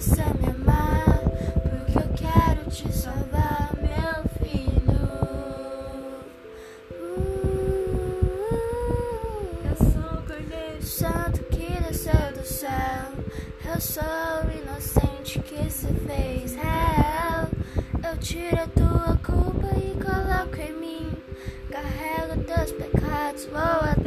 você me amar, porque eu quero te salvar, meu filho. Uh, eu sou o cordeiro. Santo que desceu do céu, eu sou o inocente que se fez réu. Eu tiro a tua culpa e coloco em mim. Carrego teus pecados, vou até.